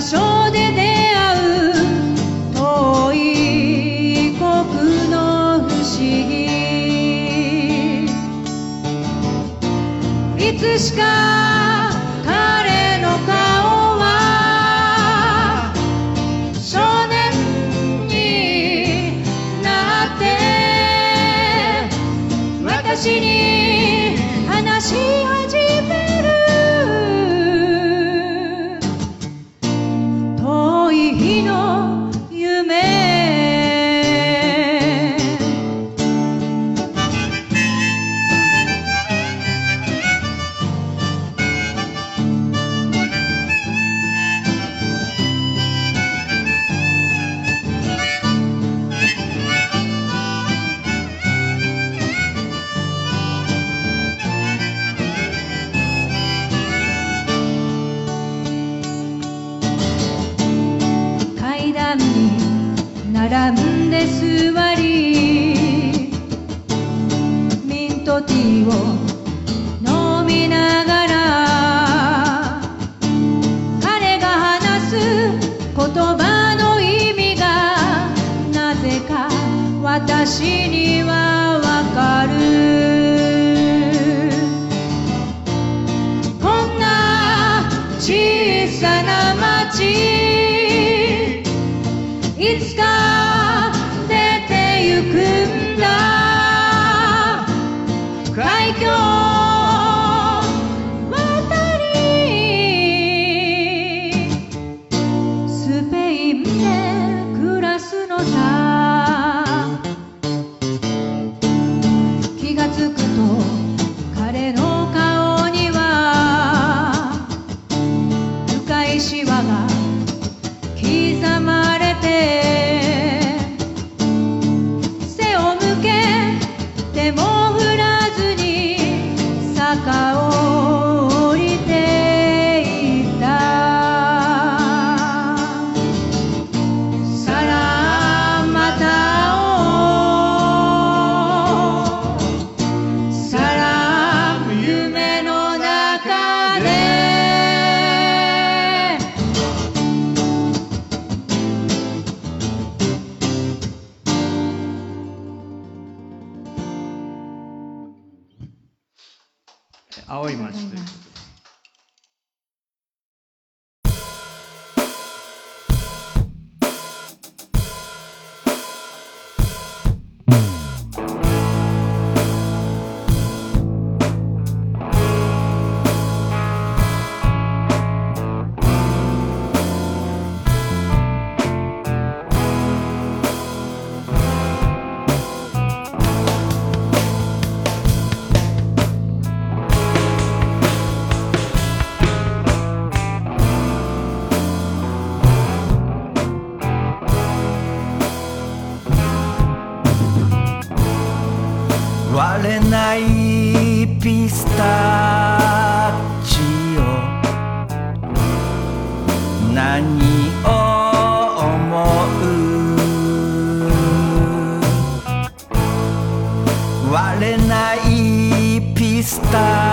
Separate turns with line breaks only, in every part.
所で出会う遠い異国の不思議。いつしか小さな町れ
ないピスタチオ。何を思う？割れないピスタチオ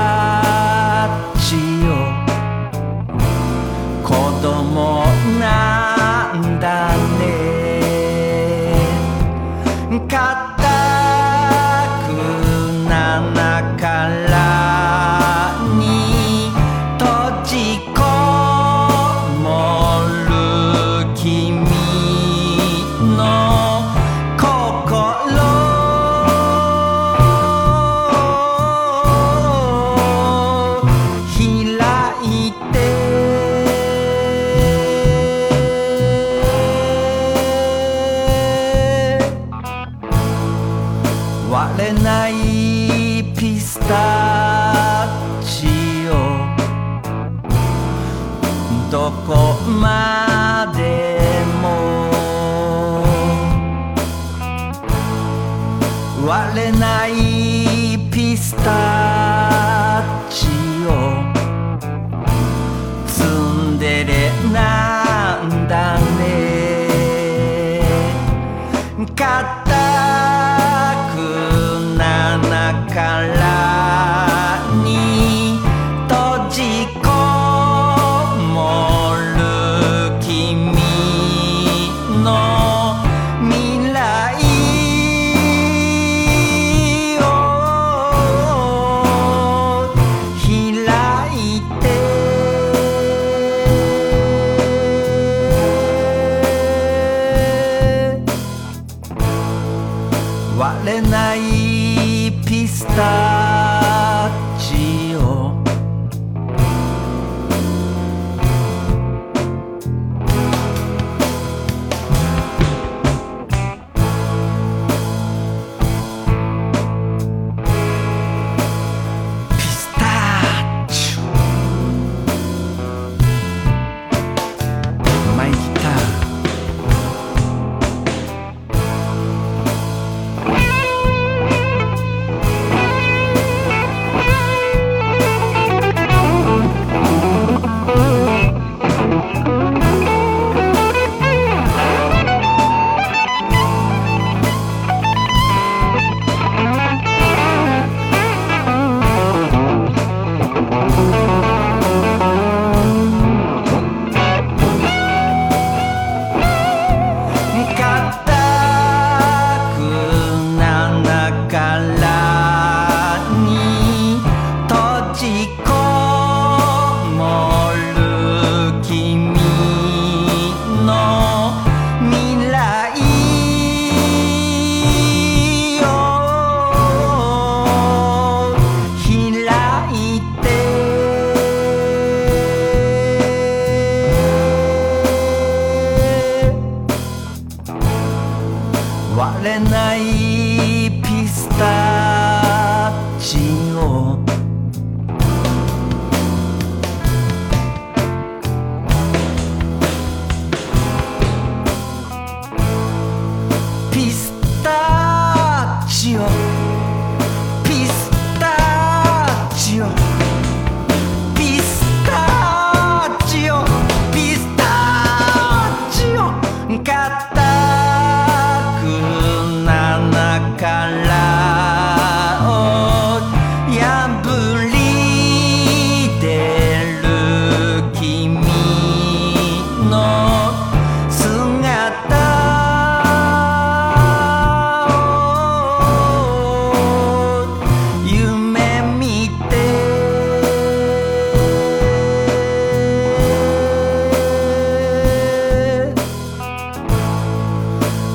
我。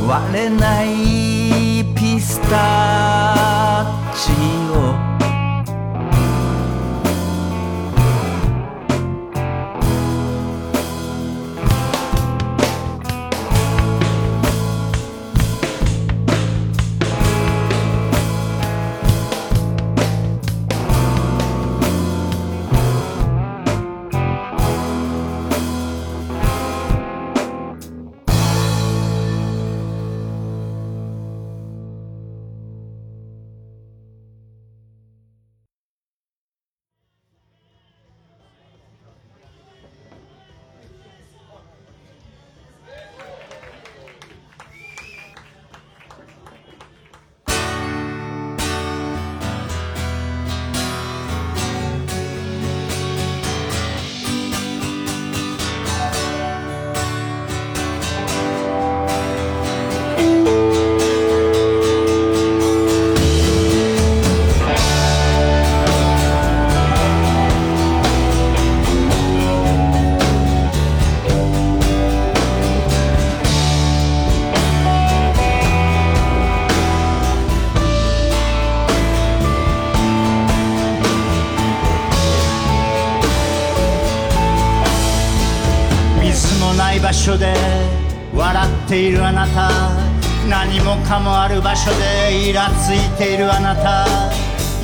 割れないピスタチオ。かも
ある場所でイラついているあなた。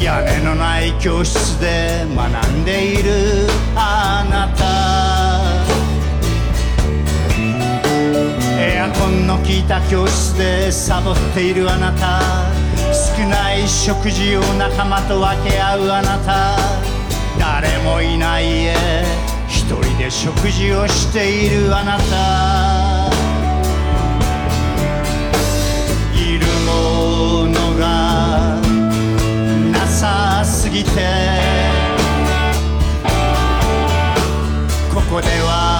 屋根のない教室で学んでいるあなた。エアコンの効いた教室でサボっているあなた。少ない食事を仲間と分け合うあなた。誰もいない家。一人で食事をしているあなた。ぎて。ここでは